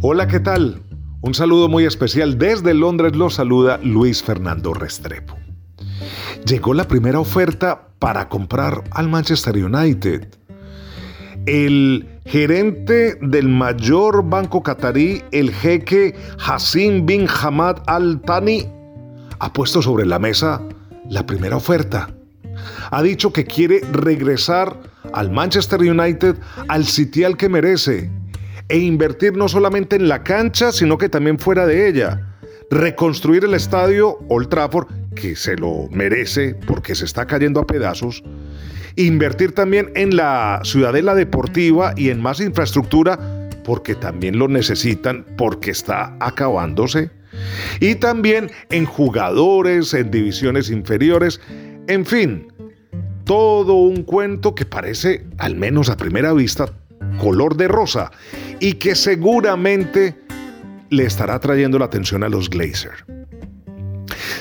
Hola, ¿qué tal? Un saludo muy especial desde Londres lo saluda Luis Fernando Restrepo. Llegó la primera oferta para comprar al Manchester United. El gerente del mayor banco catarí, el jeque Hassim bin Hamad Al Thani, ha puesto sobre la mesa la primera oferta. Ha dicho que quiere regresar al Manchester United al sitial que merece e invertir no solamente en la cancha, sino que también fuera de ella. Reconstruir el estadio Old Trafford, que se lo merece porque se está cayendo a pedazos. Invertir también en la ciudadela deportiva y en más infraestructura, porque también lo necesitan, porque está acabándose. Y también en jugadores, en divisiones inferiores, en fin, todo un cuento que parece, al menos a primera vista, color de rosa y que seguramente le estará trayendo la atención a los Glazer.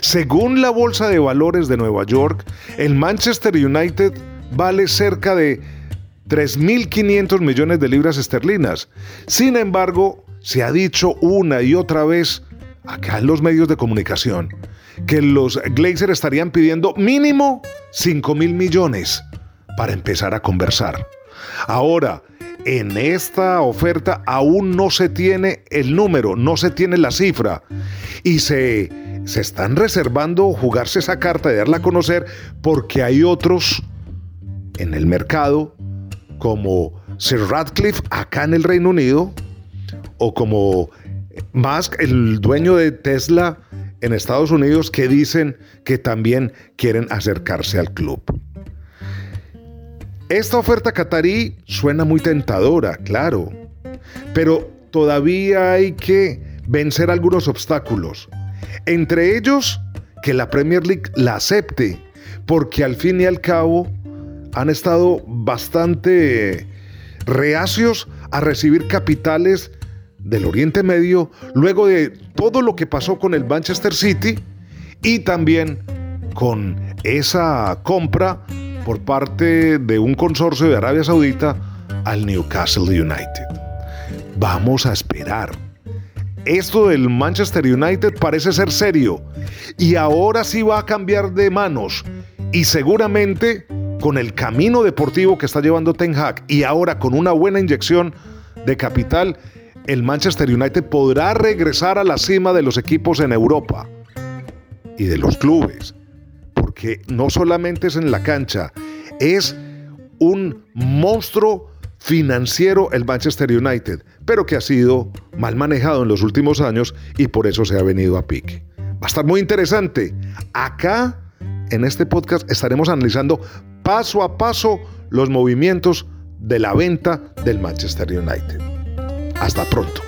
Según la Bolsa de Valores de Nueva York, el Manchester United vale cerca de 3.500 millones de libras esterlinas. Sin embargo, se ha dicho una y otra vez acá en los medios de comunicación que los Glazer estarían pidiendo mínimo 5 mil millones para empezar a conversar. Ahora, en esta oferta aún no se tiene el número, no se tiene la cifra y se, se están reservando jugarse esa carta y darla a conocer porque hay otros en el mercado como Sir Radcliffe acá en el Reino Unido o como Musk, el dueño de Tesla en Estados Unidos, que dicen que también quieren acercarse al club. Esta oferta catarí suena muy tentadora, claro, pero todavía hay que vencer algunos obstáculos. Entre ellos, que la Premier League la acepte, porque al fin y al cabo han estado bastante reacios a recibir capitales del Oriente Medio luego de todo lo que pasó con el Manchester City y también con esa compra por parte de un consorcio de Arabia Saudita al Newcastle United. Vamos a esperar. Esto del Manchester United parece ser serio y ahora sí va a cambiar de manos y seguramente con el camino deportivo que está llevando Ten Hag y ahora con una buena inyección de capital, el Manchester United podrá regresar a la cima de los equipos en Europa y de los clubes que no solamente es en la cancha, es un monstruo financiero el Manchester United, pero que ha sido mal manejado en los últimos años y por eso se ha venido a pique. Va a estar muy interesante. Acá, en este podcast, estaremos analizando paso a paso los movimientos de la venta del Manchester United. Hasta pronto.